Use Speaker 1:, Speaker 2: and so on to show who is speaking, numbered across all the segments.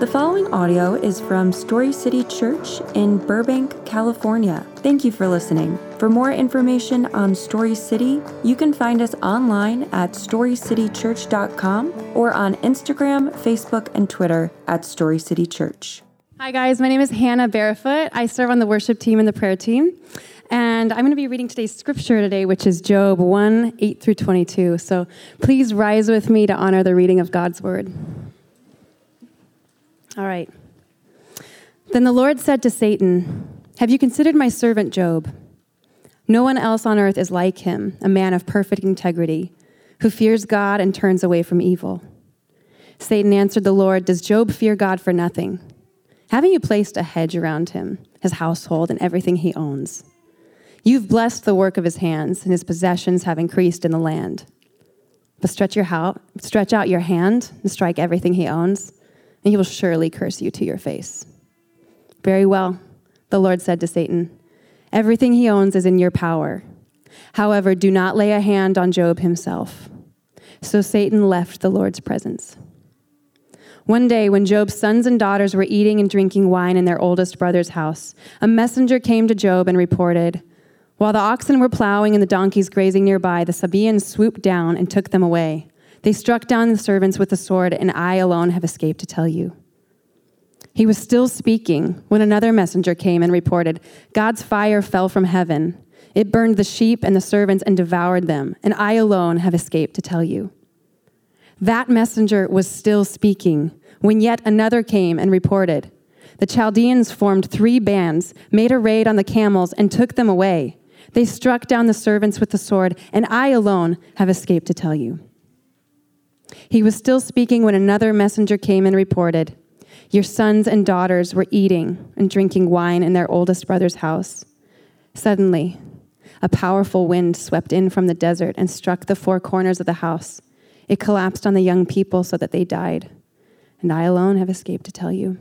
Speaker 1: The following audio is from Story City Church in Burbank, California. Thank you for listening. For more information on Story City, you can find us online at storycitychurch.com or on Instagram, Facebook, and Twitter at Story City Church.
Speaker 2: Hi, guys. My name is Hannah Barefoot. I serve on the worship team and the prayer team. And I'm going to be reading today's scripture today, which is Job 1 8 through 22. So please rise with me to honor the reading of God's word. All right. Then the Lord said to Satan, Have you considered my servant Job? No one else on earth is like him, a man of perfect integrity, who fears God and turns away from evil. Satan answered the Lord, Does Job fear God for nothing? Haven't you placed a hedge around him, his household, and everything he owns? You've blessed the work of his hands, and his possessions have increased in the land. But stretch, your ho- stretch out your hand and strike everything he owns and he will surely curse you to your face. Very well, the Lord said to Satan, Everything he owns is in your power. However, do not lay a hand on Job himself. So Satan left the Lord's presence. One day, when Job's sons and daughters were eating and drinking wine in their oldest brother's house, a messenger came to Job and reported, While the oxen were plowing and the donkeys grazing nearby, the Sabaeans swooped down and took them away. They struck down the servants with the sword, and I alone have escaped to tell you. He was still speaking when another messenger came and reported God's fire fell from heaven. It burned the sheep and the servants and devoured them, and I alone have escaped to tell you. That messenger was still speaking when yet another came and reported The Chaldeans formed three bands, made a raid on the camels, and took them away. They struck down the servants with the sword, and I alone have escaped to tell you. He was still speaking when another messenger came and reported, Your sons and daughters were eating and drinking wine in their oldest brother's house. Suddenly, a powerful wind swept in from the desert and struck the four corners of the house. It collapsed on the young people so that they died. And I alone have escaped to tell you.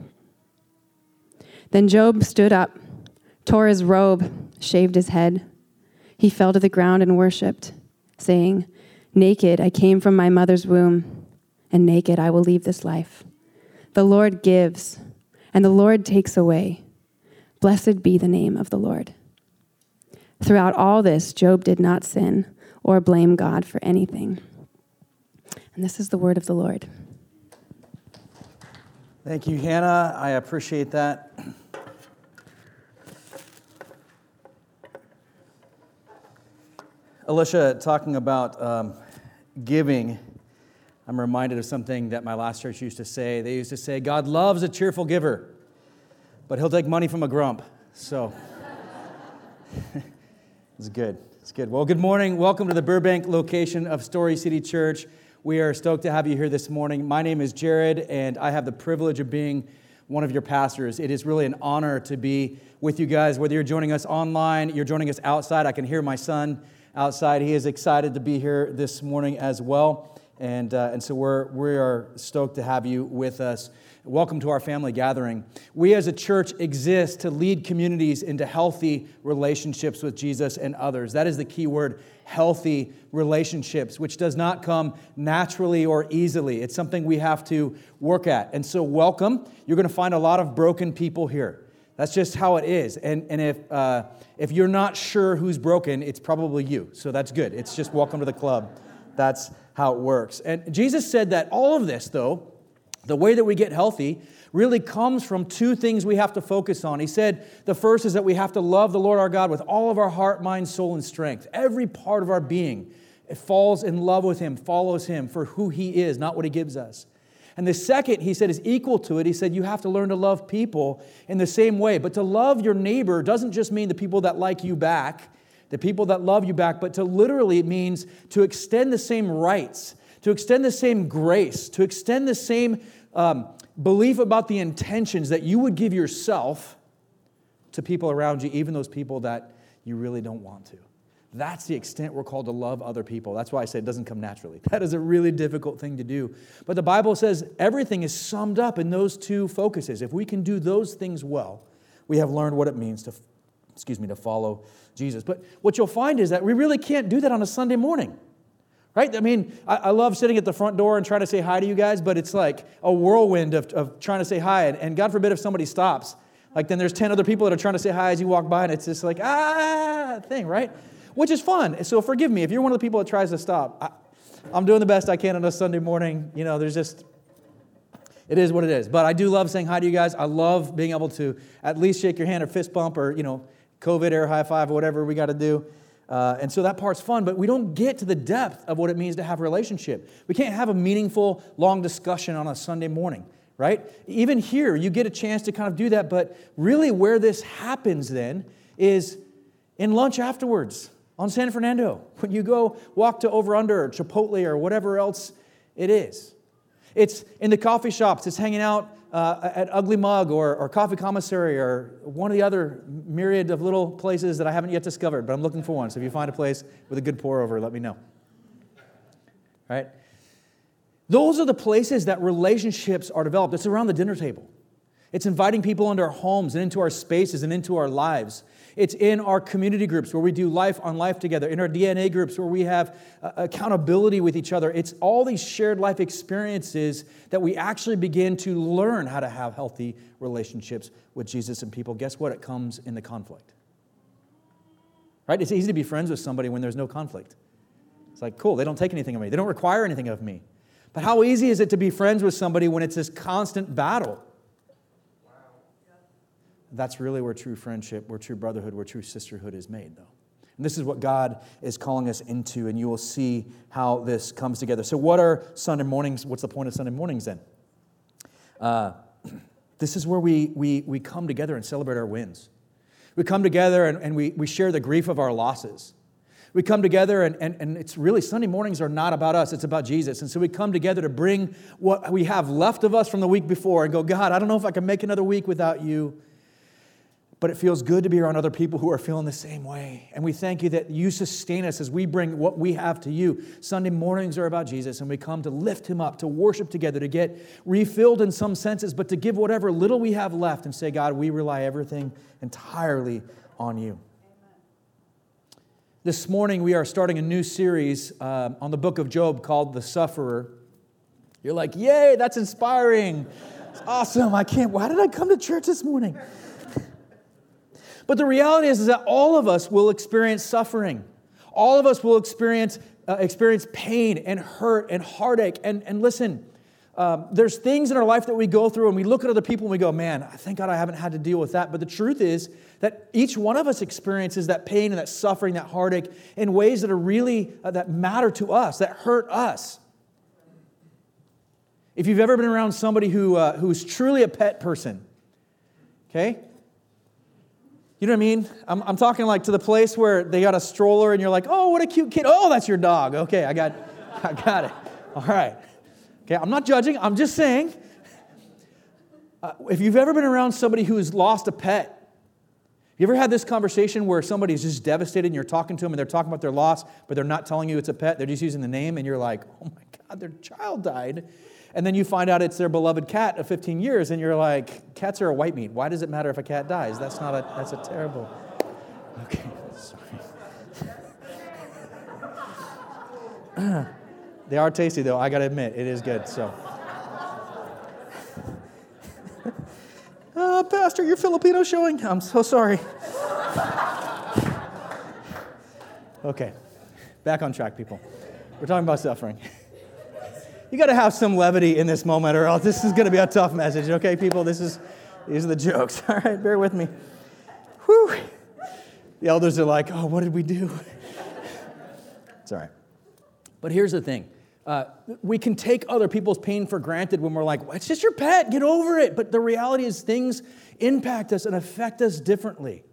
Speaker 2: Then Job stood up, tore his robe, shaved his head. He fell to the ground and worshiped, saying, Naked I came from my mother's womb, and naked I will leave this life. The Lord gives, and the Lord takes away. Blessed be the name of the Lord. Throughout all this, Job did not sin or blame God for anything. And this is the word of the Lord.
Speaker 3: Thank you, Hannah. I appreciate that. Alicia, talking about um, giving, I'm reminded of something that my last church used to say. They used to say, God loves a cheerful giver, but he'll take money from a grump. So it's good. It's good. Well, good morning. Welcome to the Burbank location of Story City Church. We are stoked to have you here this morning. My name is Jared, and I have the privilege of being one of your pastors. It is really an honor to be with you guys, whether you're joining us online, you're joining us outside. I can hear my son outside. He is excited to be here this morning as well. And, uh, and so we're, we are stoked to have you with us. Welcome to our family gathering. We as a church exist to lead communities into healthy relationships with Jesus and others. That is the key word healthy relationships, which does not come naturally or easily. It's something we have to work at. And so, welcome. You're going to find a lot of broken people here. That's just how it is. And, and if, uh, if you're not sure who's broken, it's probably you. So that's good. It's just welcome to the club. That's how it works. And Jesus said that all of this, though, the way that we get healthy, really comes from two things we have to focus on. He said the first is that we have to love the Lord our God with all of our heart, mind, soul, and strength. Every part of our being it falls in love with Him, follows Him for who He is, not what He gives us. And the second, he said, is equal to it. He said, you have to learn to love people in the same way. But to love your neighbor doesn't just mean the people that like you back, the people that love you back, but to literally it means to extend the same rights, to extend the same grace, to extend the same um, belief about the intentions that you would give yourself to people around you, even those people that you really don't want to. That's the extent we're called to love other people. That's why I say it doesn't come naturally. That is a really difficult thing to do. But the Bible says everything is summed up in those two focuses. If we can do those things well, we have learned what it means to, excuse me, to follow Jesus. But what you'll find is that we really can't do that on a Sunday morning, Right? I mean, I, I, love sitting at the front door and trying to say hi to you guys, but it's like a whirlwind of, of trying to say hi. And, and God forbid if somebody stops, like then there's 10 other people that are trying to say hi as you walk by, and it's just like, ah, thing, right? Which is fun. So forgive me if you're one of the people that tries to stop. I, I'm doing the best I can on a Sunday morning. You know, there's just, it is what it is. But I do love saying hi to you guys. I love being able to at least shake your hand or fist bump or, you know, COVID air high five or whatever we got to do. Uh, and so that part's fun, but we don't get to the depth of what it means to have a relationship. We can't have a meaningful, long discussion on a Sunday morning, right? Even here, you get a chance to kind of do that, but really where this happens then is in lunch afterwards on San Fernando, when you go walk to Over Under or Chipotle or whatever else it is. It's in the coffee shops, it's hanging out uh, at Ugly Mug or, or Coffee Commissary or one of the other myriad of little places that I haven't yet discovered, but I'm looking for one. So if you find a place with a good pour over, let me know. Right? Those are the places that relationships are developed. It's around the dinner table. It's inviting people into our homes and into our spaces and into our lives. It's in our community groups where we do life on life together, in our DNA groups where we have uh, accountability with each other. It's all these shared life experiences that we actually begin to learn how to have healthy relationships with Jesus and people. Guess what? It comes in the conflict. Right? It's easy to be friends with somebody when there's no conflict. It's like, cool, they don't take anything of me, they don't require anything of me. But how easy is it to be friends with somebody when it's this constant battle? That's really where true friendship, where true brotherhood, where true sisterhood is made, though. And this is what God is calling us into, and you will see how this comes together. So, what are Sunday mornings? What's the point of Sunday mornings then? Uh, this is where we, we, we come together and celebrate our wins. We come together and, and we, we share the grief of our losses. We come together, and, and, and it's really Sunday mornings are not about us, it's about Jesus. And so we come together to bring what we have left of us from the week before and go, God, I don't know if I can make another week without you but it feels good to be around other people who are feeling the same way. And we thank you that you sustain us as we bring what we have to you. Sunday mornings are about Jesus, and we come to lift him up, to worship together, to get refilled in some senses, but to give whatever little we have left and say, God, we rely everything entirely on you. This morning, we are starting a new series uh, on the book of Job called The Sufferer. You're like, yay, that's inspiring. It's awesome. I can't, why did I come to church this morning? But the reality is, is that all of us will experience suffering. All of us will experience, uh, experience pain and hurt and heartache. And, and listen, um, there's things in our life that we go through and we look at other people and we go, man, thank God I haven't had to deal with that. But the truth is that each one of us experiences that pain and that suffering, that heartache in ways that are really, uh, that matter to us, that hurt us. If you've ever been around somebody who, uh, who's truly a pet person, okay, you know what I mean? I'm, I'm talking like to the place where they got a stroller and you're like, oh, what a cute kid. Oh, that's your dog. Okay, I got, I got it. All right. Okay, I'm not judging. I'm just saying. Uh, if you've ever been around somebody who's lost a pet, you ever had this conversation where somebody's just devastated and you're talking to them and they're talking about their loss, but they're not telling you it's a pet? They're just using the name and you're like, oh my God, their child died. And then you find out it's their beloved cat of 15 years, and you're like, cats are a white meat. Why does it matter if a cat dies? That's not a, that's a terrible. Okay, sorry. they are tasty, though, I gotta admit, it is good, so. uh, Pastor, your Filipino showing? I'm so sorry. okay, back on track, people. We're talking about suffering you got to have some levity in this moment, or else this is going to be a tough message. Okay, people, this is these are the jokes. All right, bear with me. Whew. The elders are like, "Oh, what did we do?" it's all right. But here's the thing. Uh, we can take other people's pain for granted when we're like, well, it's just your pet, get over it. But the reality is, things impact us and affect us differently.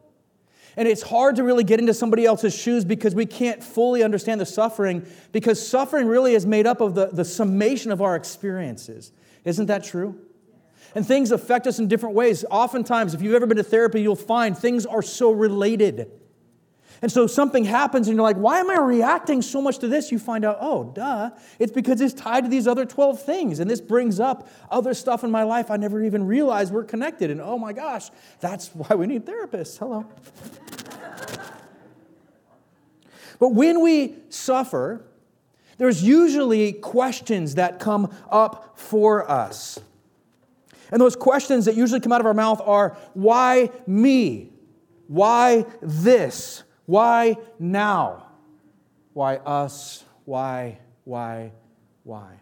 Speaker 3: And it's hard to really get into somebody else's shoes because we can't fully understand the suffering, because suffering really is made up of the, the summation of our experiences. Isn't that true? And things affect us in different ways. Oftentimes, if you've ever been to therapy, you'll find things are so related. And so something happens and you're like, why am I reacting so much to this? You find out, oh, duh. It's because it's tied to these other 12 things. And this brings up other stuff in my life I never even realized were connected. And oh my gosh, that's why we need therapists. Hello. but when we suffer, there's usually questions that come up for us. And those questions that usually come out of our mouth are why me? Why this? Why now? Why us? Why, why, why?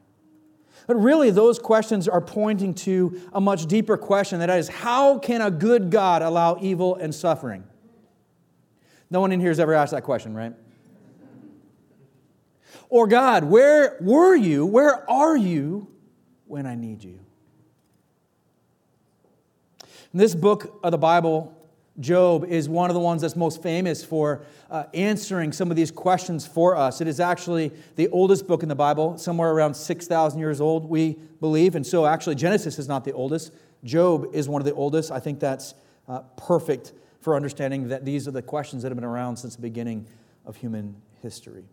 Speaker 3: But really, those questions are pointing to a much deeper question that is, how can a good God allow evil and suffering? No one in here has ever asked that question, right? Or, God, where were you? Where are you when I need you? This book of the Bible, Job is one of the ones that's most famous for uh, answering some of these questions for us. It is actually the oldest book in the Bible, somewhere around 6,000 years old, we believe. And so, actually, Genesis is not the oldest. Job is one of the oldest. I think that's uh, perfect for understanding that these are the questions that have been around since the beginning of human history.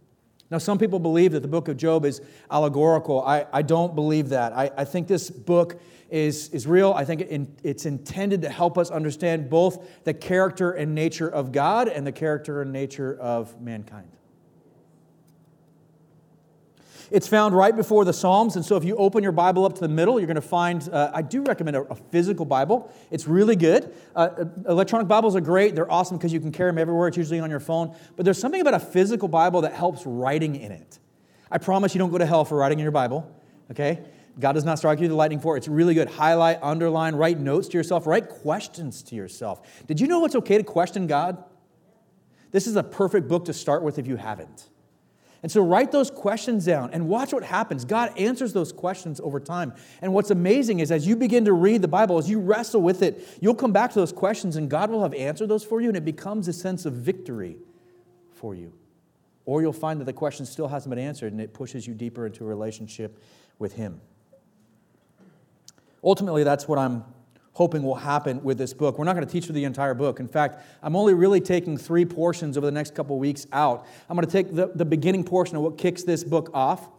Speaker 3: Now, some people believe that the book of Job is allegorical. I, I don't believe that. I, I think this book is, is real. I think it, it's intended to help us understand both the character and nature of God and the character and nature of mankind. It's found right before the Psalms, and so if you open your Bible up to the middle, you're going to find, uh, I do recommend a, a, physical Bible. It's really good. Uh, uh electronic Bibles are great, they're awesome because you can carry them everywhere. It's usually on your phone. But there's something about a physical Bible that helps writing in it. I promise you don't go to hell for writing in your Bible, okay? God does not strike you the lightning for. It's really good. Highlight, underline, write notes to yourself, write questions to yourself. Did you know it's okay to question God? This is a perfect book to start with if you haven't. And so write those questions down and watch what happens. God answers those questions over time. And what's amazing is as you begin to read the Bible, as you wrestle with it, you'll come back to those questions and God will have answered those for you, and it becomes a sense of victory for you. Or you'll find that the question still hasn't been answered and it pushes you deeper into a relationship with Him. Ultimately, that's what I'm hoping will happen with this book. We're not going to teach through the entire book. In fact, I'm only really taking three portions over the next couple weeks out. I'm going to take the, the beginning portion of what kicks this book off.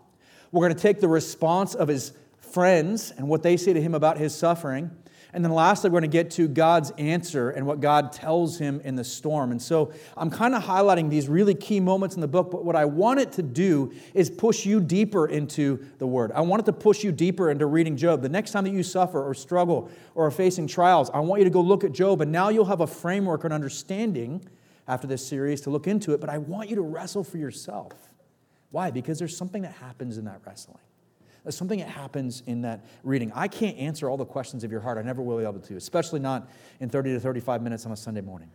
Speaker 3: We're going to take the response of his friends and what they say to him about his suffering. And then lastly, we're going to get to God's answer and what God tells him in the storm. And so I'm kind of highlighting these really key moments in the book, but what I want it to do is push you deeper into the Word. I want it to push you deeper into reading Job. The next time that you suffer or struggle or are facing trials, I want you to go look at Job, and now you'll have a framework and understanding after this series to look into it, but I want you to wrestle for yourself. Why? Because there's something that happens in that wrestling. Something that happens in that reading. I can't answer all the questions of your heart. I never will be able to, especially not in 30 to 35 minutes on a Sunday morning.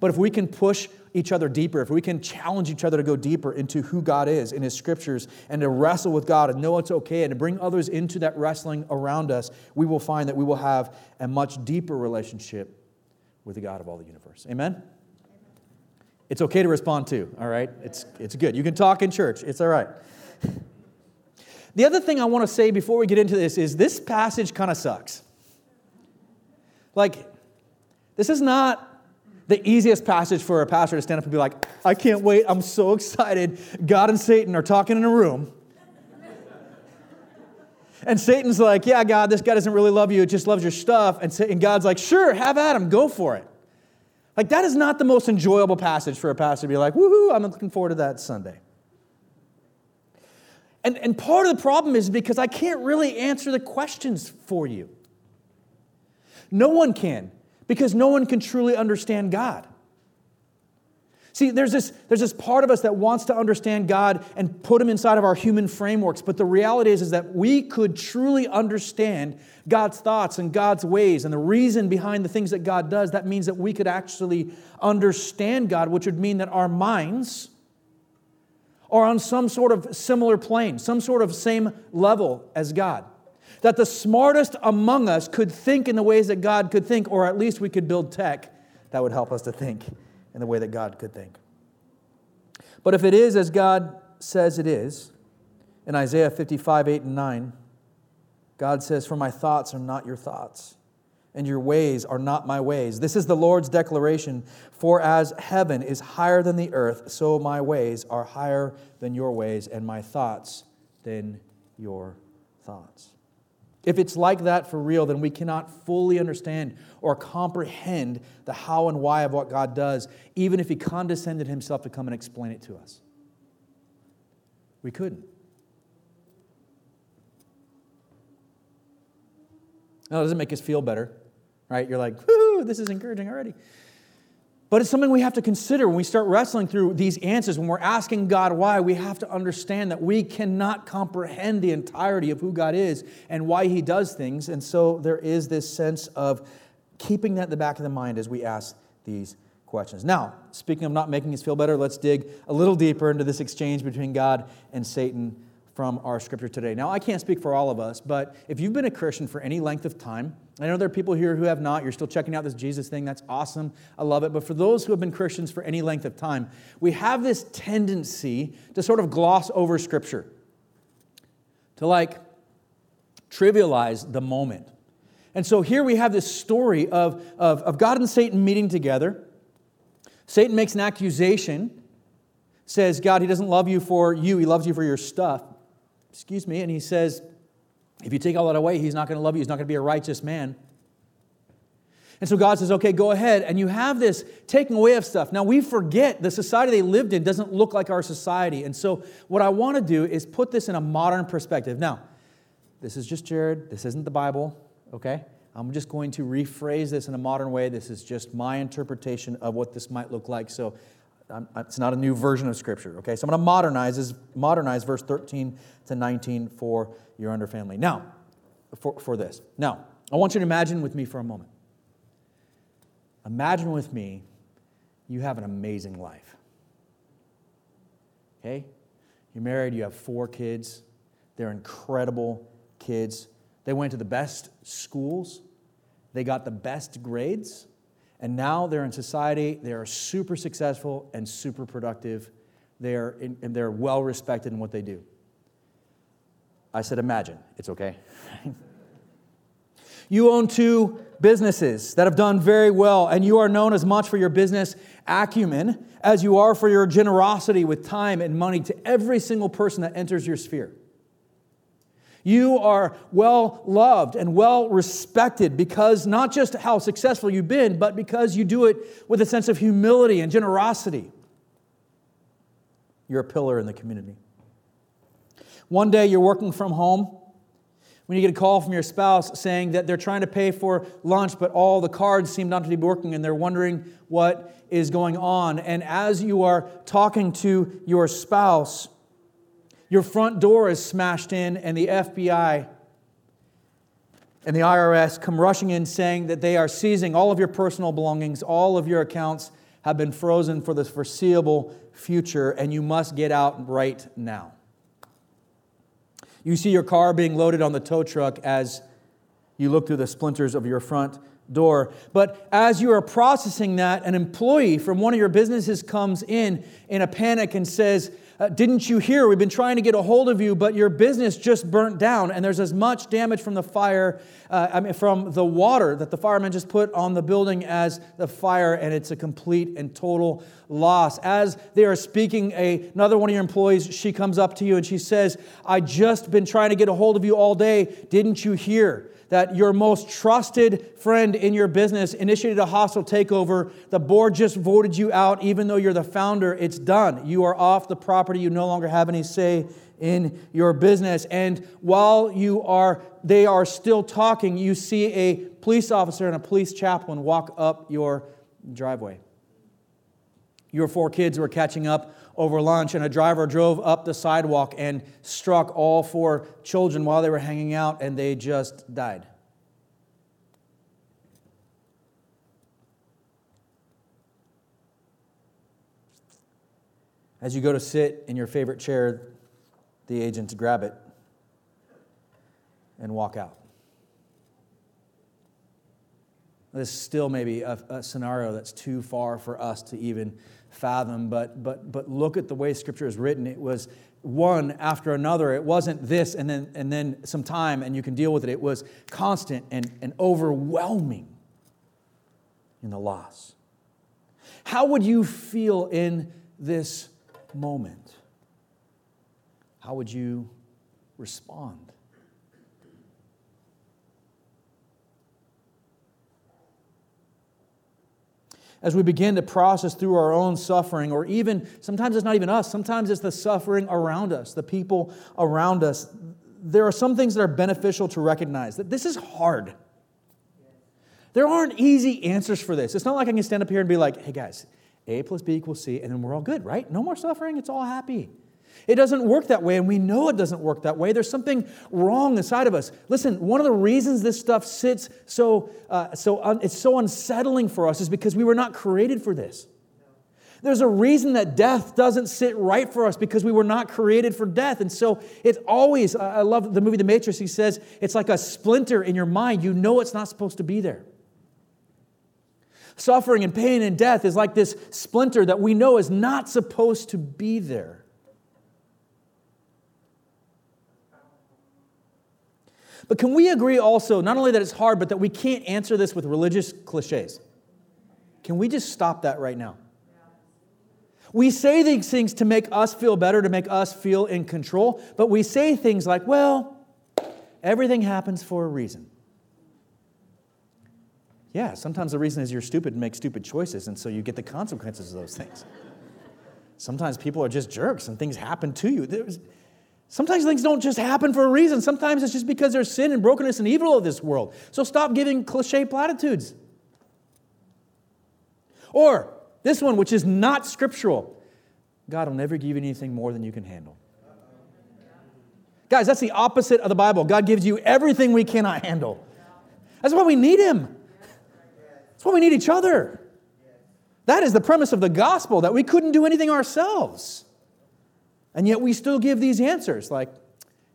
Speaker 3: But if we can push each other deeper, if we can challenge each other to go deeper into who God is in His scriptures and to wrestle with God and know it's okay and to bring others into that wrestling around us, we will find that we will have a much deeper relationship with the God of all the universe. Amen? It's okay to respond too, all right? It's, it's good. You can talk in church, it's all right. The other thing I want to say before we get into this is this passage kind of sucks. Like, this is not the easiest passage for a pastor to stand up and be like, I can't wait, I'm so excited. God and Satan are talking in a room. And Satan's like, Yeah, God, this guy doesn't really love you, it just loves your stuff. And, God's like, Sure, have at him, go for it. Like, that is not the most enjoyable passage for a pastor to be like, Woohoo, I'm looking forward to that Sunday. And, and part of the problem is because I can't really answer the questions for you. No one can, because no one can truly understand God. See, there's this, there's this part of us that wants to understand God and put him inside of our human frameworks, but the reality is, is that we could truly understand God's thoughts and God's ways and the reason behind the things that God does. That means that we could actually understand God, which would mean that our minds are on some sort of similar plane, some sort of same level as God. That the smartest among us could think in the ways that God could think, or at least we could build tech that would help us to think in the way that God could think. But if it is as God says it is, in Isaiah 55, 8, and 9, God says, For my thoughts are not your thoughts and your ways are not my ways. This is the Lord's declaration. For as heaven is higher than the earth, so my ways are higher than your ways, and my thoughts than your thoughts. If it's like that for real, then we cannot fully understand or comprehend the how and why of what God does, even if He condescended Himself to come and explain it to us. We couldn't. Now, it doesn't make us feel better, right? You're like, whoo, this is encouraging already. But it's something we have to consider when we start wrestling through these answers. When we're asking God why, we have to understand that we cannot comprehend the entirety of who God is and why He does things. And so there is this sense of keeping that in the back of the mind as we ask these questions. Now, speaking of not making us feel better, let's dig a little deeper into this exchange between God and Satan from our scripture today. Now, I can't speak for all of us, but if you've been a Christian for any length of time, I know there are people here who have not. You're still checking out this Jesus thing. That's awesome. I love it. But for those who have been Christians for any length of time, we have this tendency to sort of gloss over scripture, to like trivialize the moment. And so here we have this story of, of, of God and Satan meeting together. Satan makes an accusation, says, God, he doesn't love you for you, he loves you for your stuff excuse me, and he says, if you take all that away, he's not going to love you. He's not going to be a righteous man. And so God says, okay, go ahead. And you have this taking away of stuff. Now, we forget the society they lived in doesn't look like our society. And so, what I want to do is put this in a modern perspective. Now, this is just Jared. This isn't the Bible, okay? I'm just going to rephrase this in a modern way. This is just my interpretation of what this might look like. So, it's not a new version of Scripture, okay? So I'm going to modernize, modernize verse 13 to 19 for your under family. Now, for, for this. Now, I want you to imagine with me for a moment. Imagine with me you have an amazing life. Okay? You're married, you have four kids. They're incredible kids. They went to the best schools, they got the best grades. And now they're in society, they are super successful and super productive. They are in, and they're well respected in what they do. I said, imagine. It's okay. you own two businesses that have done very well, and you are known as much for your business acumen as you are for your generosity with time and money to every single person that enters your sphere. You are well loved and well respected because not just how successful you've been, but because you do it with a sense of humility and generosity. You're a pillar in the community. One day you're working from home when you get a call from your spouse saying that they're trying to pay for lunch, but all the cards seem not to be working and they're wondering what is going on. And as you are talking to your spouse, your front door is smashed in, and the FBI and the IRS come rushing in saying that they are seizing all of your personal belongings, all of your accounts have been frozen for the foreseeable future, and you must get out right now. You see your car being loaded on the tow truck as you look through the splinters of your front door. But as you are processing that, an employee from one of your businesses comes in in a panic and says, uh, Didn't you hear? We've been trying to get a hold of you, but your business just burnt down, and there's as much damage from the fire, uh, I mean, from the water that the firemen just put on the building as the fire, and it's a complete and total loss. As they are speaking, a, another one of your employees, she comes up to you and she says, I just been trying to get a hold of you all day. Didn't you hear? That your most trusted friend in your business initiated a hostile takeover. The board just voted you out, even though you're the founder. It's done. You are off the property. You no longer have any say in your business. And while you are, they are still talking, you see a police officer and a police chaplain walk up your driveway. Your four kids were catching up over lunch, and a driver drove up the sidewalk and struck all four children while they were hanging out, and they just died. As you go to sit in your favorite chair, the agents grab it and walk out. This is still maybe a, a, scenario that's too far for us to even fathom, but, but, but look at the way Scripture is written. It was one after another. It wasn't this and then, and then some time and you can deal with it. It was constant and, and overwhelming in the loss. How would you feel in this moment? How would you respond? As we begin to process through our own suffering, or even sometimes it's not even us, sometimes it's the suffering around us, the people around us, there are some things that are beneficial to recognize that this is hard. There aren't easy answers for this. It's not like I can stand up here and be like, hey guys, A plus B equals C, and then we're all good, right? No more suffering, it's all happy. It doesn't work that way, and we know it doesn't work that way. There's something wrong inside of us. Listen, one of the reasons this stuff sits so, uh, so un- it's so unsettling for us is because we were not created for this. There's a reason that death doesn't sit right for us because we were not created for death. And so it's always, I love the movie The Matrix. He says it's like a splinter in your mind. You know it's not supposed to be there. Suffering and pain and death is like this splinter that we know is not supposed to be there. But can we agree also, not only that it's hard, but that we can't answer this with religious cliches? Can we just stop that right now? We say these things to make us feel better, to make us feel in control, but we say things like, well, everything happens for a reason. Yeah, sometimes the reason is you're stupid and make stupid choices, and so you get the consequences of those things. Sometimes people are just jerks and things happen to you. There's, Sometimes things don't just happen for a reason. Sometimes it's just because there's sin and brokenness and evil of this world. So stop giving cliche platitudes. Or this one, which is not scriptural God will never give you anything more than you can handle. Guys, that's the opposite of the Bible. God gives you everything we cannot handle. That's why we need Him. That's why we need each other. That is the premise of the gospel that we couldn't do anything ourselves. And yet we still give these answers like,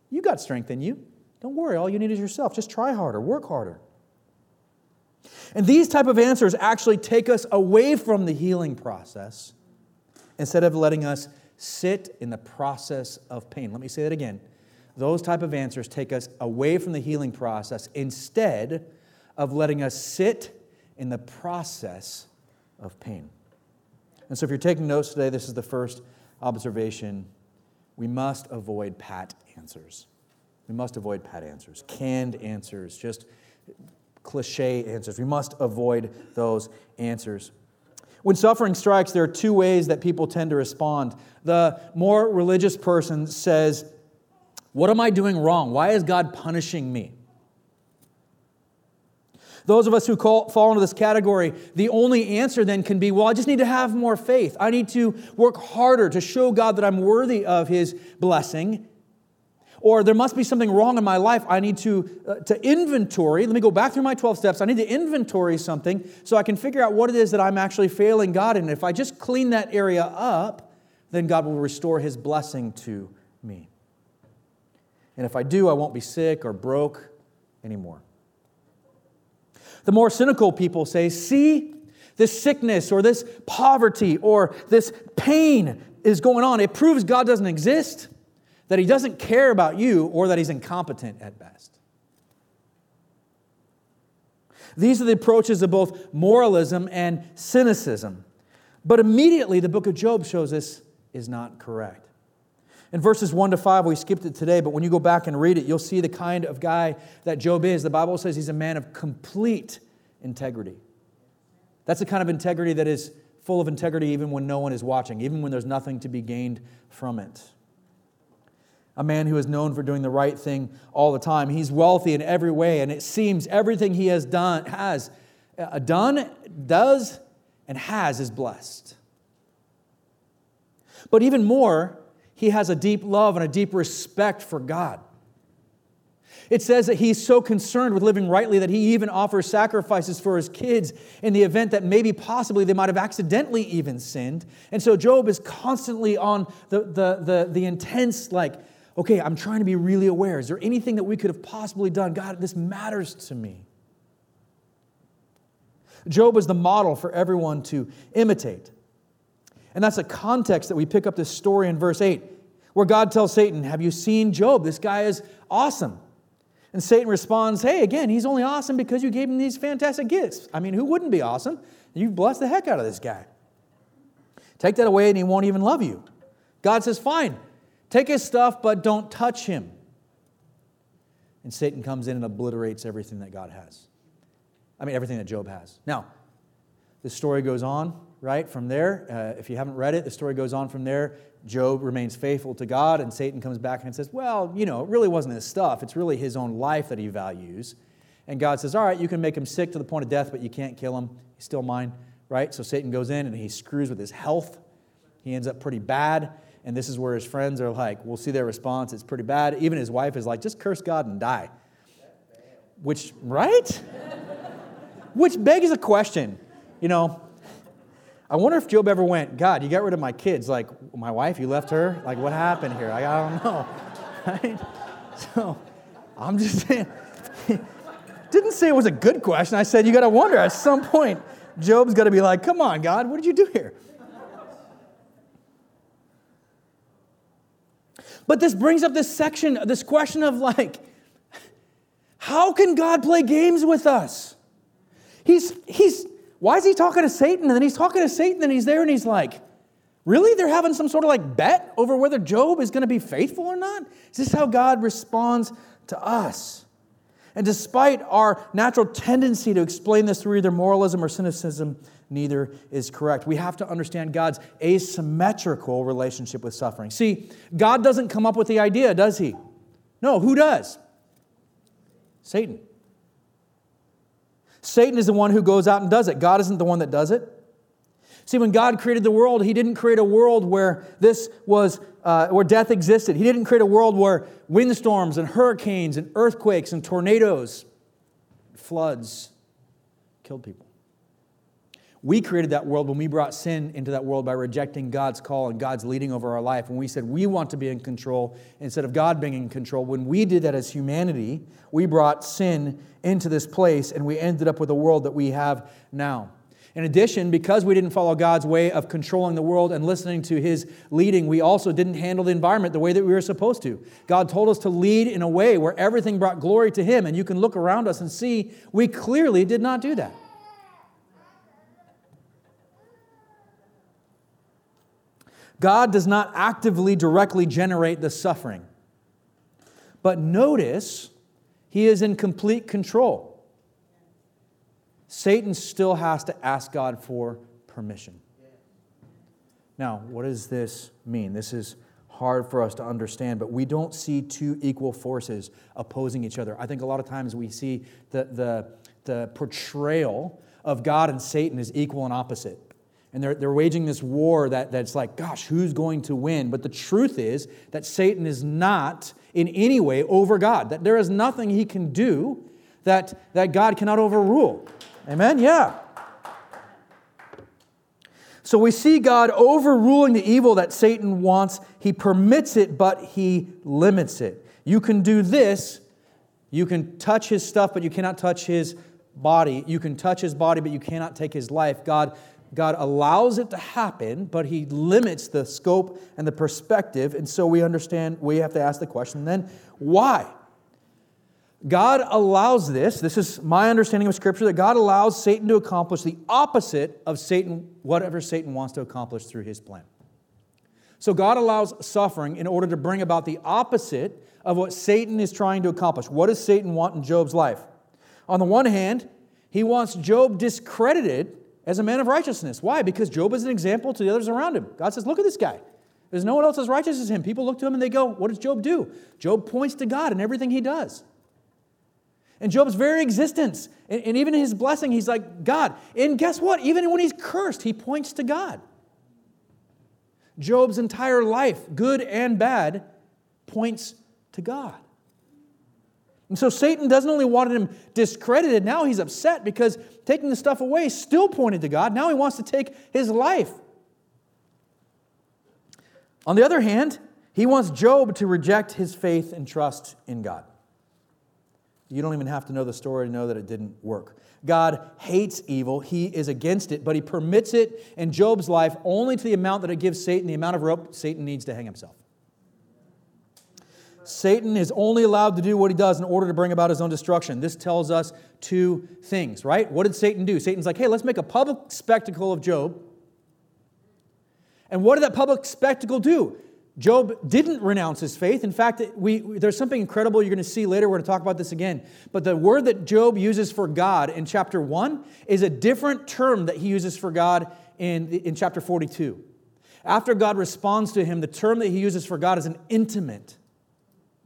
Speaker 3: you got strength in you. Don't worry, all you need is yourself. Just try harder, work harder. And these type of answers actually take us away from the healing process instead of letting us sit in the process of pain. Let me say that again. Those type of answers take us away from the healing process instead of letting us sit in the process of pain. And so if you're taking notes today, this is the first observation we must avoid pat answers. We must avoid pat answers, canned answers, just cliche answers. We must avoid those answers. When suffering strikes, there are two ways that people tend to respond. The more religious person says, What am I doing wrong? Why is God punishing me? Those of us who call, fall into this category, the only answer then can be, well, I just need to have more faith. I need to work harder to show God that I'm worthy of His blessing. Or there must be something wrong in my life. I need to, uh, to inventory. Let me go back through my 12 steps. I need to inventory something so I can figure out what it is that I'm actually failing God in. If I just clean that area up, then God will restore His blessing to me. And if I do, I won't be sick or broke anymore. The more cynical people say, see, this sickness or this poverty or this pain is going on. It proves God doesn't exist, that He doesn't care about you, or that He's incompetent at best. These are the approaches of both moralism and cynicism. But immediately, the book of Job shows this is not correct. In verses 1 to 5, we skipped it today, but when you go back and read it, you'll see the kind of guy that Job is. The Bible says he's a man of complete integrity. That's the kind of integrity that is full of integrity even when no one is watching, even when there's nothing to be gained from it. A man who is known for doing the right thing all the time. He's wealthy in every way, and it seems everything he has done, has uh, done, does, and has is blessed. But even more, he has a deep love and a deep respect for God. It says that he's so concerned with living rightly that he even offers sacrifices for his kids in the event that maybe possibly they might have accidentally even sinned. And so Job is constantly on the, the, the, the intense, like, okay, I'm trying to be really aware. Is there anything that we could have possibly done? God, this matters to me. Job is the model for everyone to imitate. And that's a context that we pick up this story in verse 8, where God tells Satan, Have you seen Job? This guy is awesome. And Satan responds, Hey, again, he's only awesome because you gave him these fantastic gifts. I mean, who wouldn't be awesome? You've blessed the heck out of this guy. Take that away and he won't even love you. God says, Fine, take his stuff, but don't touch him. And Satan comes in and obliterates everything that God has. I mean, everything that Job has. Now, the story goes on, right? From there, uh, if you haven't read it, the story goes on from there. Job remains faithful to God, and Satan comes back and says, Well, you know, it really wasn't his stuff. It's really his own life that he values. And God says, All right, you can make him sick to the point of death, but you can't kill him. He's still mine, right? So Satan goes in and he screws with his health. He ends up pretty bad. And this is where his friends are like, We'll see their response. It's pretty bad. Even his wife is like, Just curse God and die. Which, right? Which begs a question. You know, I wonder if Job ever went, God, you got rid of my kids. Like, my wife, you left her? Like, what happened here? I, I don't know. Right? So, I'm just saying. Didn't say it was a good question. I said, you got to wonder at some point, Job's got to be like, come on, God, what did you do here? But this brings up this section, this question of like, how can God play games with us? He's, he's, why is he talking to Satan? And then he's talking to Satan and he's there and he's like, really? They're having some sort of like bet over whether Job is going to be faithful or not? Is this how God responds to us? And despite our natural tendency to explain this through either moralism or cynicism, neither is correct. We have to understand God's asymmetrical relationship with suffering. See, God doesn't come up with the idea, does he? No, who does? Satan. Satan is the one who goes out and does it. God isn't the one that does it. See, when God created the world, He didn't create a world where this was uh, where death existed. He didn't create a world where windstorms and hurricanes and earthquakes and tornadoes, floods killed people. We created that world when we brought sin into that world by rejecting God's call and God's leading over our life. When we said we want to be in control instead of God being in control, when we did that as humanity, we brought sin into this place and we ended up with a world that we have now. In addition, because we didn't follow God's way of controlling the world and listening to His leading, we also didn't handle the environment the way that we were supposed to. God told us to lead in a way where everything brought glory to Him, and you can look around us and see we clearly did not do that. God does not actively, directly generate the suffering. But notice, he is in complete control. Satan still has to ask God for permission. Now, what does this mean? This is hard for us to understand, but we don't see two equal forces opposing each other. I think a lot of times we see the, the, the portrayal of God and Satan as equal and opposite. And they're, they're waging this war that, that's like, gosh, who's going to win? But the truth is that Satan is not in any way over God, that there is nothing he can do that, that God cannot overrule. Amen? Yeah. So we see God overruling the evil that Satan wants. He permits it, but he limits it. You can do this. You can touch his stuff, but you cannot touch his body. You can touch his body, but you cannot take his life. God God allows it to happen, but He limits the scope and the perspective. And so we understand, we have to ask the question then, why? God allows this, this is my understanding of Scripture, that God allows Satan to accomplish the opposite of Satan, whatever Satan wants to accomplish through his plan. So God allows suffering in order to bring about the opposite of what Satan is trying to accomplish. What does Satan want in Job's life? On the one hand, he wants Job discredited as a man of righteousness. Why? Because Job is an example to the others around him. God says, Look at this guy. There's no one else as righteous as him. People look to him and they go, What does Job do? Job points to God in everything he does. And Job's very existence, and, and even his blessing, he's like, God. And guess what? Even when he's cursed, he points to God. Job's entire life, good and bad, points to God. And so Satan doesn't only want him discredited, now he's upset because taking the stuff away still pointed to God. Now he wants to take his life. On the other hand, he wants Job to reject his faith and trust in God. You don't even have to know the story to know that it didn't work. God hates evil, he is against it, but he permits it in Job's life only to the amount that it gives Satan the amount of rope Satan needs to hang himself. Satan is only allowed to do what he does in order to bring about his own destruction. This tells us two things, right? What did Satan do? Satan's like, hey, let's make a public spectacle of Job. And what did that public spectacle do? Job didn't renounce his faith. In fact, we, there's something incredible you're going to see later. We're going to talk about this again. But the word that Job uses for God in chapter 1 is a different term that he uses for God in, in chapter 42. After God responds to him, the term that he uses for God is an intimate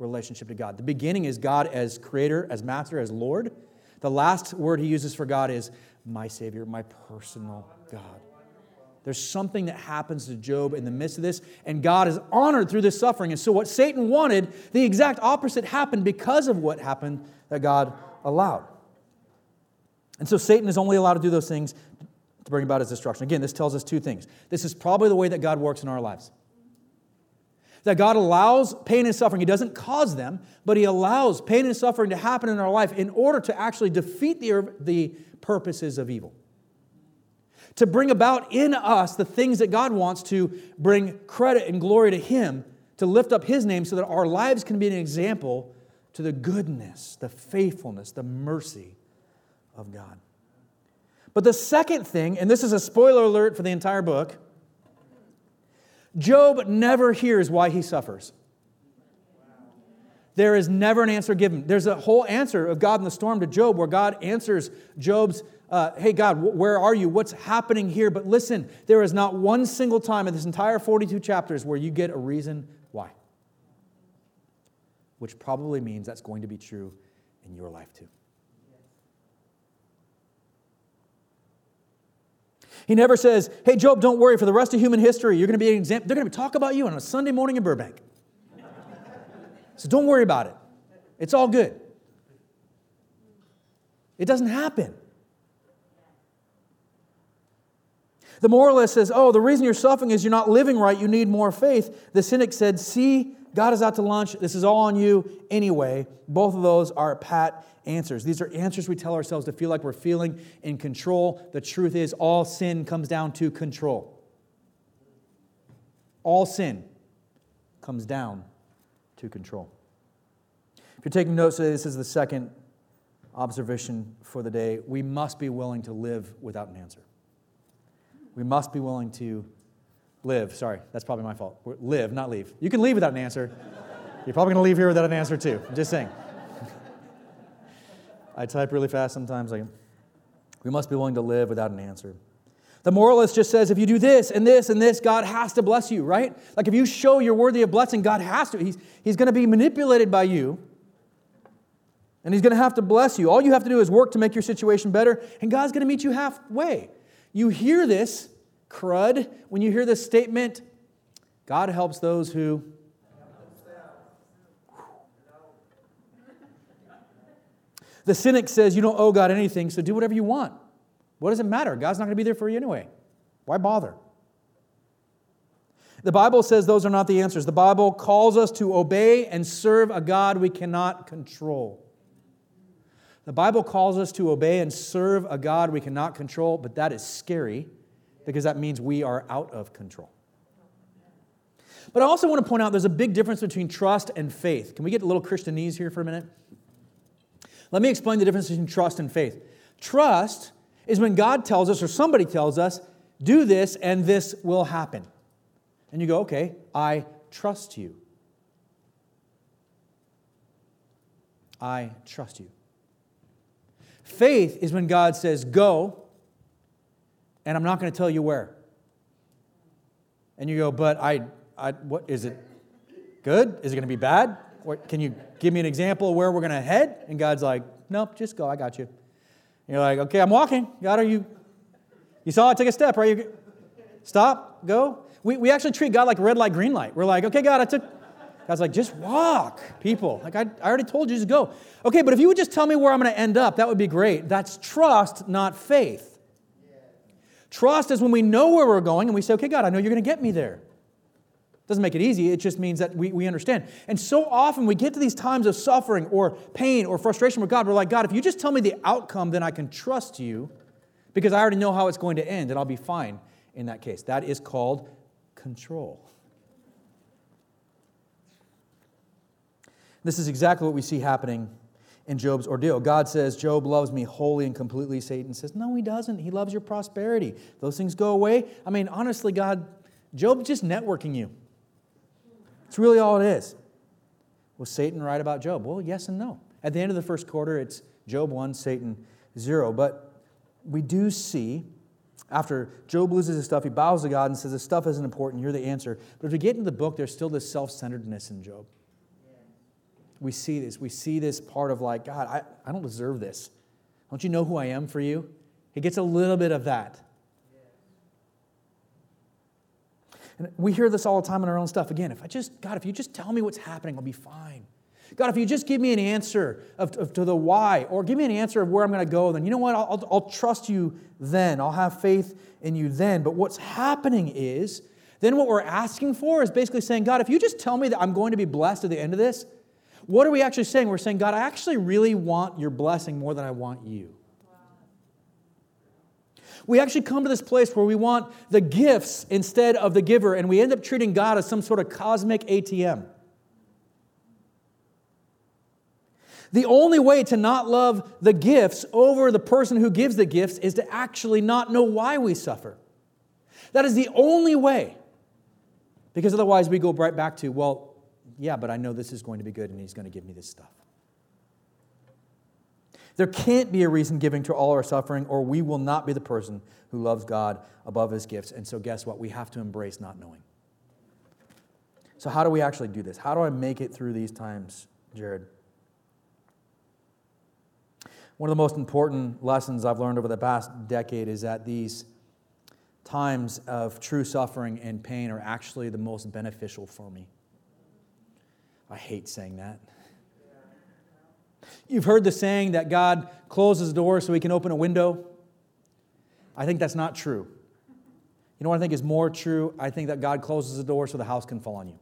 Speaker 3: relationship to God. The beginning is God as creator, as master, as Lord. The last word he uses for God is my Savior, my personal God. There's something that happens to Job in the midst of this, and God is honored through this suffering. And so, what Satan wanted, the exact opposite happened because of what happened that God allowed. And so, Satan is only allowed to do those things to bring about his destruction. Again, this tells us two things. This is probably the way that God works in our lives. That God allows pain and suffering. He doesn't cause them, but He allows pain and suffering to happen in our life in order to actually defeat the, the purposes of evil to bring about in us the things that God wants to bring credit and glory to Him, to lift up His name so that our lives can be an example to the goodness, the faithfulness, the mercy of God. But the second thing, and this is a spoiler alert for the entire book, Job never hears why he suffers. There is never an answer given. There's a whole answer of God in the storm to Job where God answers Job's uh, hey, God, where are you? What's happening here? But listen, there is not one single time in this entire 42 chapters where you get a reason why. Which probably means that's going to be true in your life too. He never says, hey, Job, don't worry, for the rest of human history, you're going to be an example. They're going to talk about you on a Sunday morning in Burbank. so don't worry about it. It's all good. It doesn't happen. The moralist says, Oh, the reason you're suffering is you're not living right. You need more faith. The cynic said, See, God is out to lunch. This is all on you anyway. Both of those are pat answers. These are answers we tell ourselves to feel like we're feeling in control. The truth is, all sin comes down to control. All sin comes down to control. If you're taking notes today, this is the second observation for the day. We must be willing to live without an answer. We must be willing to live. Sorry, that's probably my fault. Live, not leave. You can leave without an answer. You're probably going to leave here without an answer too. I'm just saying. I type really fast sometimes. Like, we must be willing to live without an answer. The moralist just says, if you do this and this and this, God has to bless you, right? Like if you show you're worthy of blessing, God has to. He's, he's going to be manipulated by you, and He's going to have to bless you. All you have to do is work to make your situation better, and God's going to meet you halfway. You hear this, crud, when you hear this statement God helps those who. The cynic says, You don't owe God anything, so do whatever you want. What does it matter? God's not going to be there for you anyway. Why bother? The Bible says those are not the answers. The Bible calls us to obey and serve a God we cannot control. The Bible calls us to obey and serve a God we cannot control, but that is scary because that means we are out of control. But I also want to point out there's a big difference between trust and faith. Can we get a little Christianese here for a minute? Let me explain the difference between trust and faith. Trust is when God tells us or somebody tells us, do this and this will happen. And you go, okay, I trust you. I trust you. Faith is when God says, Go, and I'm not going to tell you where. And you go, But I, I what is it good? Is it going to be bad? Or can you give me an example of where we're going to head? And God's like, Nope, just go. I got you. And you're like, Okay, I'm walking. God, are you? You saw I take a step, right? You, stop, go. We, we actually treat God like red light, green light. We're like, okay, God, I took, God's like, just walk, people. Like, I, I already told you, just go. Okay, but if you would just tell me where I'm going to end up, that would be great. That's trust, not faith. Trust is when we know where we're going and we say, okay, God, I know you're going to get me there. Doesn't make it easy, it just means that we, we understand. And so often we get to these times of suffering or pain or frustration with God, we're like, God, if you just tell me the outcome, then I can trust you because I already know how it's going to end and I'll be fine in that case. That is called control. This is exactly what we see happening in Job's ordeal. God says, Job loves me wholly and completely. Satan says, No, he doesn't. He loves your prosperity. Those things go away. I mean, honestly, God, Job's just networking you. It's really all it is. Was Satan right about Job? Well, yes and no. At the end of the first quarter, it's Job 1, Satan 0. But we do see, after Job loses his stuff, he bows to God and says, This stuff isn't important. You're the answer. But if we get into the book, there's still this self centeredness in Job. We see this. We see this part of like, God, I, I don't deserve this. Don't you know who I am for you? He gets a little bit of that. And we hear this all the time in our own stuff. Again, if I just, God, if you just tell me what's happening, I'll be fine. God, if you just give me an answer of, of to the why, or give me an answer of where I'm going to go, then you know what? I'll, I'll, I'll trust you then. I'll have faith in you then. But what's happening is, then what we're asking for is basically saying, God, if you just tell me that I'm going to be blessed at the end of this, what are we actually saying? We're saying, God, I actually really want your blessing more than I want you. We actually come to this place where we want the gifts instead of the giver, and we end up treating God as some sort of cosmic ATM. The only way to not love the gifts over the person who gives the gifts is to actually not know why we suffer. That is the only way. Because otherwise, we go right back to, well, yeah, but I know this is going to be good and he's going to give me this stuff. There can't be a reason giving to all our suffering, or we will not be the person who loves God above his gifts. And so, guess what? We have to embrace not knowing. So, how do we actually do this? How do I make it through these times, Jared? One of the most important lessons I've learned over the past decade is that these times of true suffering and pain are actually the most beneficial for me. I hate saying that. You've heard the saying that God closes the door so he can open a window. I think that's not true. You know what I think is more true? I think that God closes the door so the house can fall on you.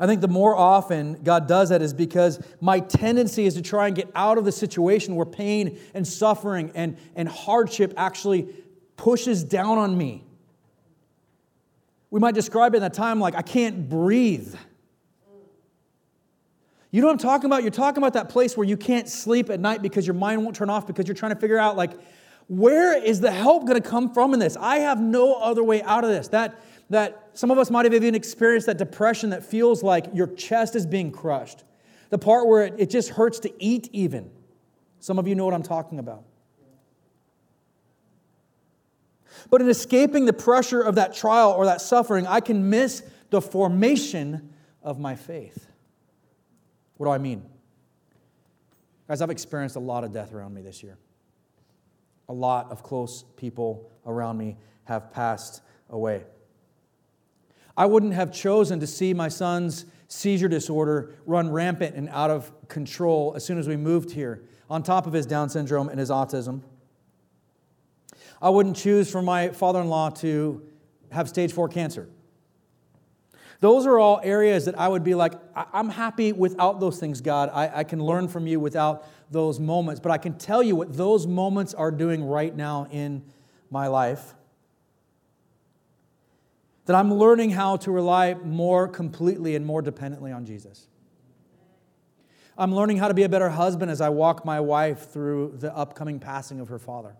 Speaker 3: I think the more often God does that is because my tendency is to try and get out of the situation where pain and suffering and, and hardship actually pushes down on me. We might describe it in that time like, I can't breathe. You know what I'm talking about? You're talking about that place where you can't sleep at night because your mind won't turn off because you're trying to figure out, like, where is the help going to come from in this? I have no other way out of this. That that some of us might have even experienced that depression that feels like your chest is being crushed. The part where it, it just hurts to eat, even. Some of you know what I'm talking about. But in escaping the pressure of that trial or that suffering, I can miss the formation of my faith. What do I mean? Guys, I've experienced a lot of death around me this year. A lot of close people around me have passed away. I wouldn't have chosen to see my son's seizure disorder run rampant and out of control as soon as we moved here, on top of his Down syndrome and his autism. I wouldn't choose for my father in law to have stage four cancer. Those are all areas that I would be like, I'm happy without those things, God. I, I, can learn from you without those moments. But I can tell you what those moments are doing right now in my life that I'm learning how to rely more completely and more dependently on Jesus. I'm learning how to be a better husband as I walk my wife through the upcoming passing of her father.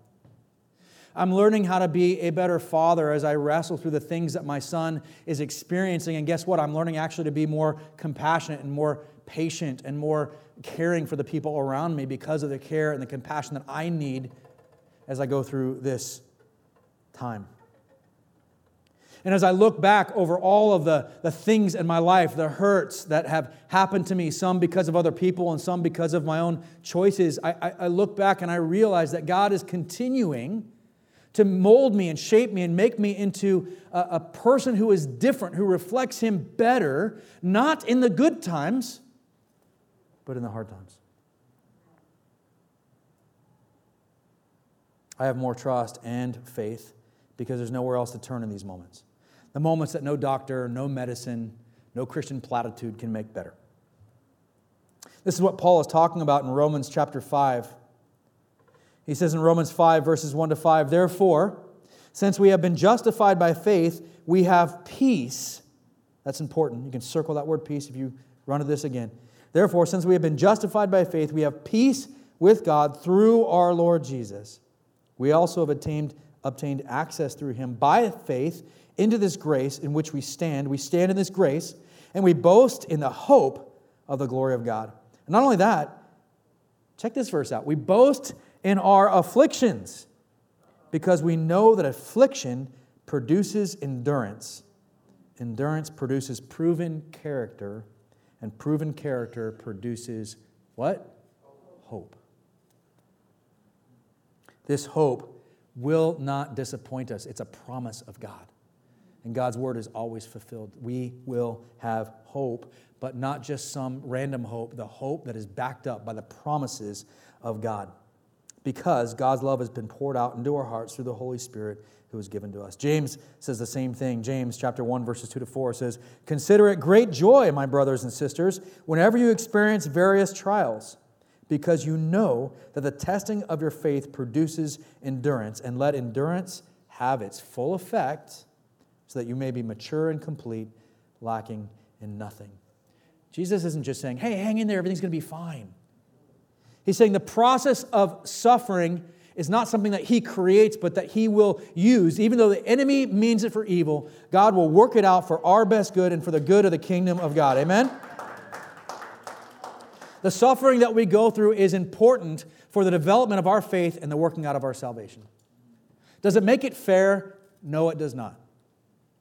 Speaker 3: I'm learning how to be a better father as I wrestle through the things that my son is experiencing. And guess what? I'm learning actually to be more compassionate and more patient and more caring for the people around me because of the care and the compassion that I need as I go through this time. And as I look back over all of the, the things in my life, the hurts that have happened to me, some because of other people and some because of my own choices, I, I, I look back and I realize that God is continuing to mold me and shape me and make me into a, a person who is different, who reflects Him better, not in the good times, but in the hard times. I have more trust and faith because there's nowhere else to turn in these moments the moments that no doctor, no medicine, no Christian platitude can make better. This is what Paul is talking about in Romans chapter 5. He says in Romans 5, verses 1 to 5, Therefore, since we have been justified by faith, we have peace. That's important. You can circle that word peace if you run to this again. Therefore, since we have been justified by faith, we have peace with God through our Lord Jesus. We also have attained obtained access through him by faith into this grace in which we stand. We stand in this grace, and we boast in the hope of the glory of God. And not only that, check this verse out. We boast in our afflictions because we know that affliction produces endurance. Endurance produces proven character, and proven character produces what? Hope. This hope will not disappoint us. It's a promise of God. And God's word is always fulfilled. We will have hope, but not just some random hope, the hope that is backed up by the promises of God. Because God's love has been poured out into our hearts through the Holy Spirit who was given to us. James says the same thing. James chapter 1 verses 2 to 4 says, "Consider it great joy, my brothers and sisters, whenever you experience various trials." because you know that the testing of your faith produces endurance, and let endurance have its full effect so that you may be mature and complete, lacking in nothing. Jesus isn't just saying, hey, hang in there, everything's going to be fine. He's saying the process of suffering is not something that he creates, but that he will use. Even though the enemy means it for evil, God will work it out for our best good and for the good of the kingdom of God. Amen? The suffering that we go through is important for the development of our faith and the working out of our salvation. Does it make it fair? No, it does not.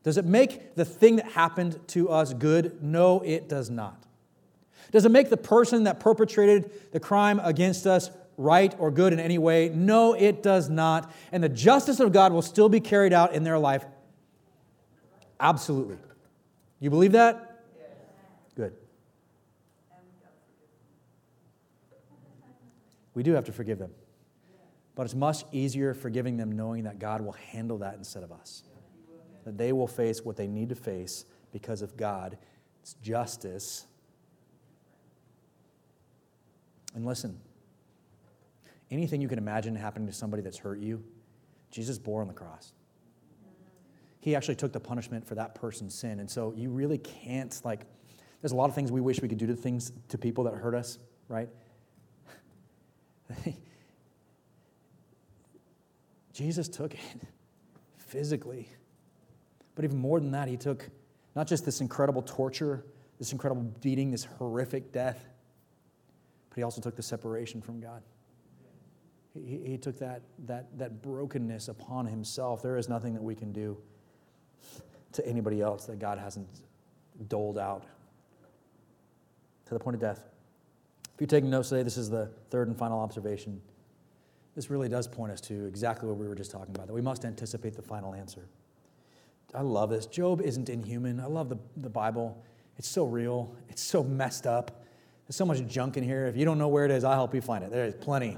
Speaker 3: Does it make the thing that happened to us good? No, it does not. Does it make the person that perpetrated the crime against us right or good in any way? No, it does not. And the justice of God will still be carried out in their life. Absolutely. You believe that? Good. We do have to forgive them. But it's much easier forgiving them knowing that God will handle that instead of us. That they will face what they need to face because of God's justice. And listen, anything you can imagine happening to somebody that's hurt you, Jesus bore on the cross. He actually took the punishment for that person's sin. And so you really can't, like, there's a lot of things we wish we could do to things to people that hurt us, right? Jesus took it physically. But even more than that, he took not just this incredible torture, this incredible beating, this horrific death, but he also took the separation from God. He, he took that, that, that brokenness upon himself. There is nothing that we can do to anybody else that God hasn't doled out to the point of death. If you're taking notes today, this is the third and final observation. This really does point us to exactly what we were just talking about that we must anticipate the final answer. I love this. Job isn't inhuman. I love the, the Bible. It's so real, it's so messed up. There's so much junk in here. If you don't know where it is, I'll help you find it. There is plenty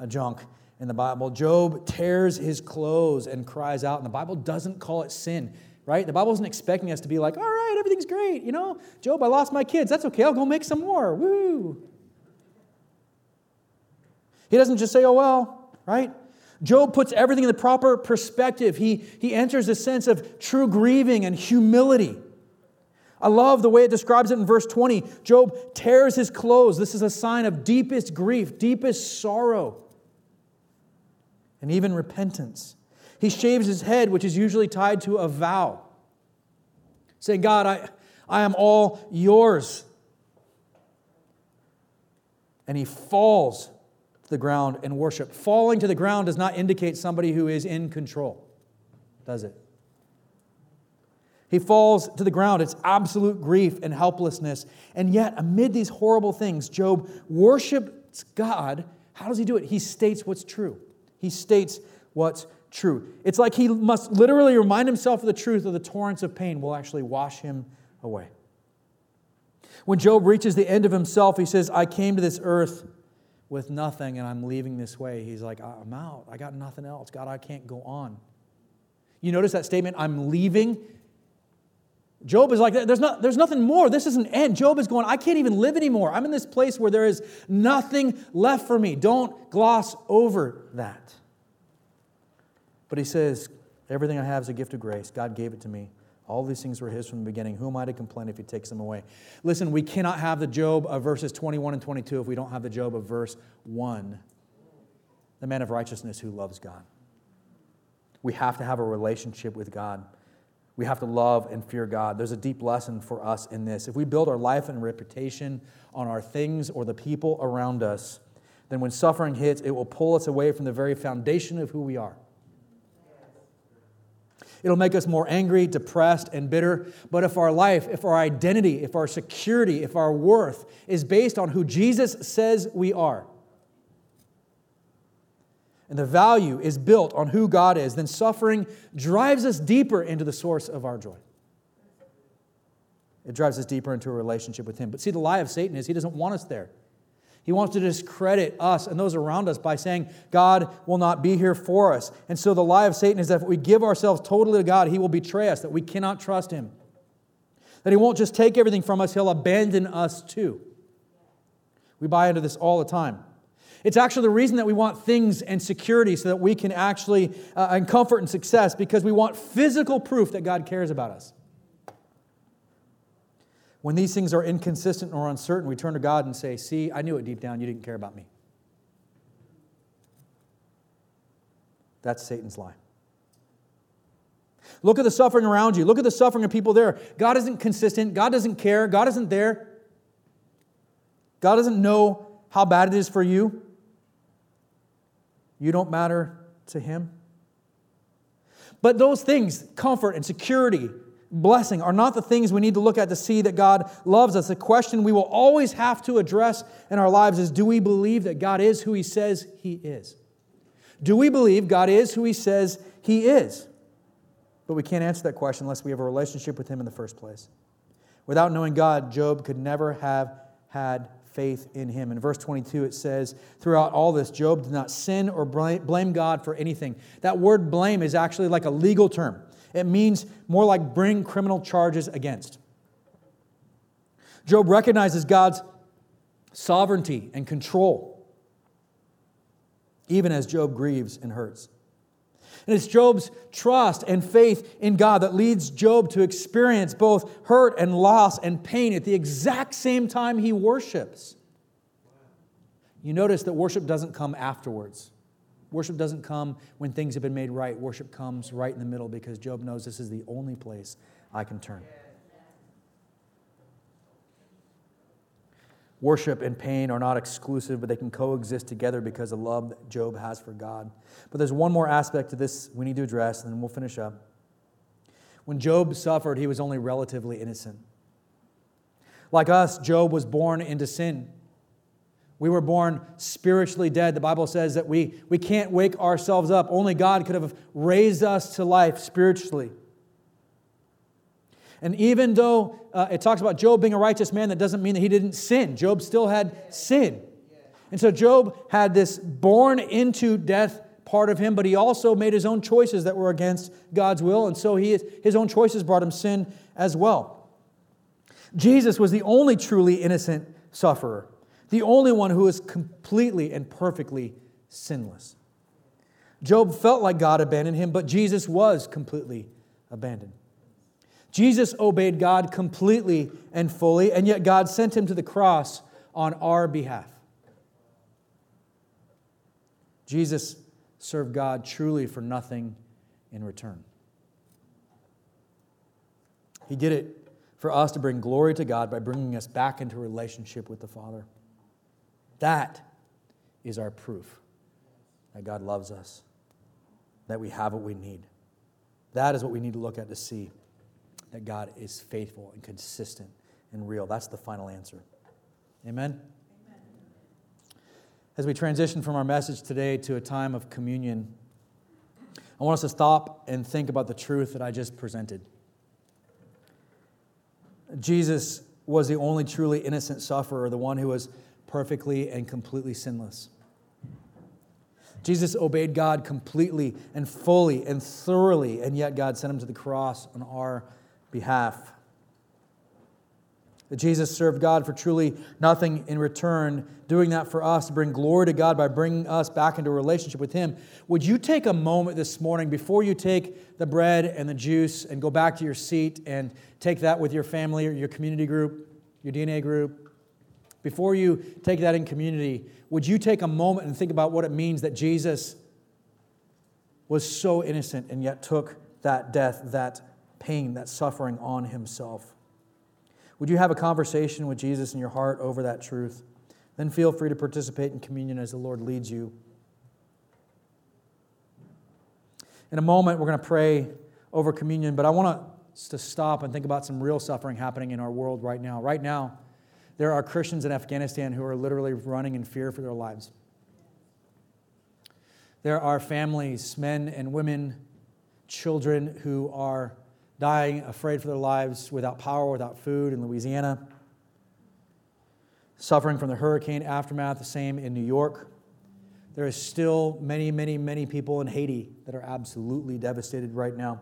Speaker 3: of junk in the Bible. Job tears his clothes and cries out, and the Bible doesn't call it sin, right? The Bible isn't expecting us to be like, all right, everything's great. You know, Job, I lost my kids. That's okay. I'll go make some more. Woo. He doesn't just say, oh, well, right? Job puts everything in the proper perspective. He, he enters a sense of true grieving and humility. I love the way it describes it in verse 20. Job tears his clothes. This is a sign of deepest grief, deepest sorrow, and even repentance. He shaves his head, which is usually tied to a vow, saying, God, I, I am all yours. And he falls to the ground in worship. Falling to the ground does not indicate somebody who is in control, does it? He falls to the ground. It's absolute grief and helplessness. And yet, amid these horrible things, Job worships God. How does he do it? He states what's true. He states what's true. It's like he must literally remind himself of the truth, or the torrents of pain will actually wash him away. When Job reaches the end of himself, he says, I came to this earth with nothing and I'm leaving this way. He's like, I'm out. I got nothing else. God, I can't go on. You notice that statement, I'm leaving? Job is like, there's, not, there's nothing more. This is an end. Job is going, I can't even live anymore. I'm in this place where there is nothing left for me. Don't gloss over that. But he says, Everything I have is a gift of grace. God gave it to me. All these things were his from the beginning. Who am I to complain if he takes them away? Listen, we cannot have the Job of verses 21 and 22 if we don't have the Job of verse 1. The man of righteousness who loves God. we have to have a relationship with God. We have to love and fear God. There's a deep lesson for us in this. If we build our life and reputation on our things or the people around us, then when suffering hits, it will pull us away from the very foundation of who we are. It'll make us more angry, depressed, and bitter. But if our life, if our identity, if our security, if our worth is based on who Jesus says we are, and the value is built on who God is, then suffering drives us deeper into the source of our joy. It drives us deeper into a relationship with Him. But see, the lie of Satan is he doesn't want us there. He wants to discredit us and those around us by saying God will not be here for us. And so the lie of Satan is that if we give ourselves totally to God, he will betray us, that we cannot trust him. That he won't just take everything from us, he'll abandon us too. We buy into this all the time. It's actually the reason that we want things and security so that we can actually, uh, and comfort and success, because we want physical proof that God cares about us. When these things are inconsistent or uncertain, we turn to God and say, See, I knew it deep down, you didn't care about me. That's Satan's lie. Look at the suffering around you. Look at the suffering of people there. God isn't consistent. God doesn't care. God isn't there. God doesn't know how bad it is for you. You don't matter to Him. But those things, comfort and security, blessing are not the things we need to look at to see that God loves us. The question we will always have to address in our lives is do we believe that God is who He says He is? Do we believe God is who He says He is? But we can't answer that question unless we have a relationship with Him in the first place. Without knowing God, Job could never have had faith in Him. In verse 22, it says, Throughout all this, Job did not sin or blame God for anything. That word blame is actually like a legal term. It means more like bring criminal charges against. Job recognizes God's sovereignty and control, even as Job grieves and hurts. And it's Job's trust and faith in God that leads Job to experience both hurt and loss and pain at the exact same time he worships. You notice that worship doesn't come afterwards. Worship doesn't come when things have been made right. Worship comes right in the middle because Job knows this is the only place I can turn. Worship and pain are not exclusive, but they can coexist together because of love that Job has for God. But there's one more aspect to this we need to address, and then we'll finish up. When Job suffered, he was only relatively innocent. Like us, Job was born into sin. We were born spiritually dead. The Bible says that we, we can't wake ourselves up. Only God could have raised us to life spiritually. And even though uh, it talks about Job being a righteous man, that doesn't mean that he didn't sin. Job still had sin. And so Job had this born into death part of him, but he also made his own choices that were against God's will. And so he, his own choices brought him sin as well. Jesus was the only truly innocent sufferer the only one who was completely and perfectly sinless. Job felt like God abandoned him, but Jesus was completely abandoned. Jesus obeyed God completely and fully, and yet God sent him to the cross on our behalf. Jesus served God truly for nothing in return. He did it for us to bring glory to God by bringing us back into relationship with the Father. That is our proof that God loves us, that we have what we need. That is what we need to look at to see that God is faithful and consistent and real. That's the final answer. Amen? Amen? As we transition from our message today to a time of communion, I want us to stop and think about the truth that I just presented. Jesus was the only truly innocent sufferer, the one who was perfectly and completely sinless. Jesus obeyed God completely and fully and thoroughly, and yet God sent him to the cross on our behalf. That Jesus served God for truly nothing in return, doing that for us to bring glory to God by bringing us back into a relationship with Him. Would you take a moment this morning before you take the bread and the juice and go back to your seat and take that with your family or your community group, your DNA group? before you take that in community, would you take a moment and think about what it means that Jesus was so innocent and yet took that death, that pain, that suffering on himself. Would you have a conversation with Jesus in your heart over that truth? Then feel free to participate in communion as the Lord leads you. In a moment, we're going to pray over communion, but I want us to stop and think about some real suffering happening in our world right now. Right now, there are Christians in Afghanistan who are literally running in fear for their lives. There are families, men and women, children who are dying afraid for their lives without power, without food in Louisiana, suffering from the hurricane aftermath, the same in New York. There is still many, many, many people in Haiti that are absolutely devastated right now.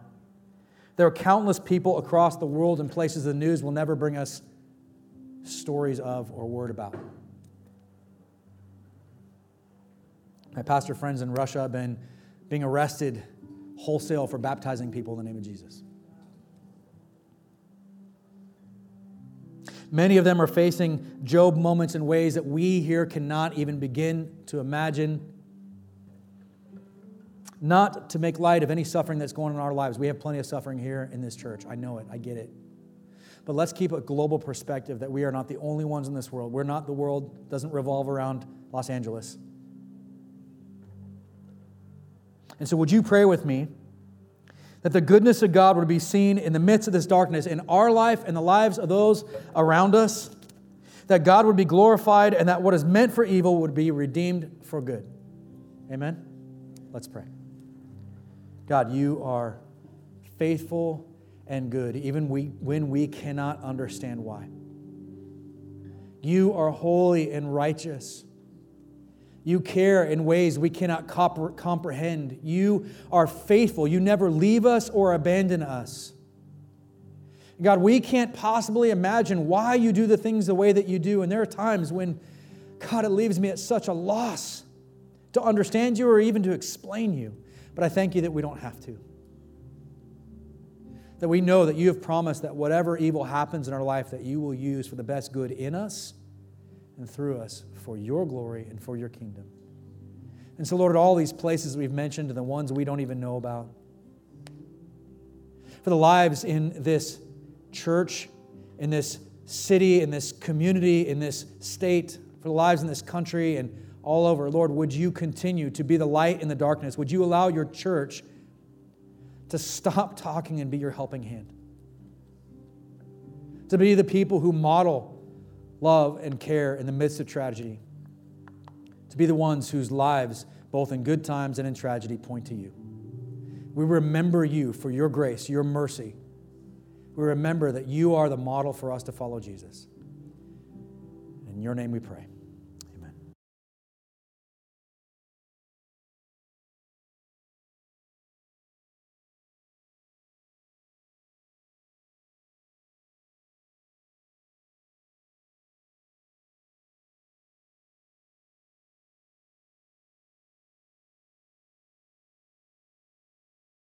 Speaker 3: There are countless people across the world in places the news will never bring us stories of or word about. My pastor friends in Russia have been being arrested wholesale for baptizing people in the name of Jesus. Many of them are facing Job moments in ways that we here cannot even begin to imagine. Not to make light of any suffering that's going on in our lives. We have plenty of suffering here in this church. I know it, I get it. But let's keep a global perspective that we are not the only ones in this world. We're not the world, doesn't revolve around Los Angeles. And so, would you pray with me that the goodness of God would be seen in the midst of this darkness in our life and the lives of those around us, that God would be glorified, and that what is meant for evil would be redeemed for good. Amen? Let's pray. God, you are faithful and good, even we, when we cannot understand why. You are holy and righteous. You care in ways we cannot comprehend. You are faithful. You never leave us or abandon us. God, we can't possibly imagine why you do the things the way that you do. And there are times when, God, it leaves me at such a loss to understand you or even to explain you. But I thank you that we don't have to. That we know that you have promised that whatever evil happens in our life, that you will use for the best good in us and through us for your glory and for your kingdom. And so, Lord, all these places we've mentioned and the ones we don't even know about, for the lives in this church, in this city, in this community, in this state, for the lives in this country and all over, Lord, would you continue to be the light in the darkness? Would you allow your church to stop talking and be your helping hand? To be the people who model love, and care in the midst of tragedy. To be the ones whose lives, both in good times and in tragedy, point to you. We remember you for your grace, your mercy. We remember that you are the model for us to follow Jesus. In your name we pray.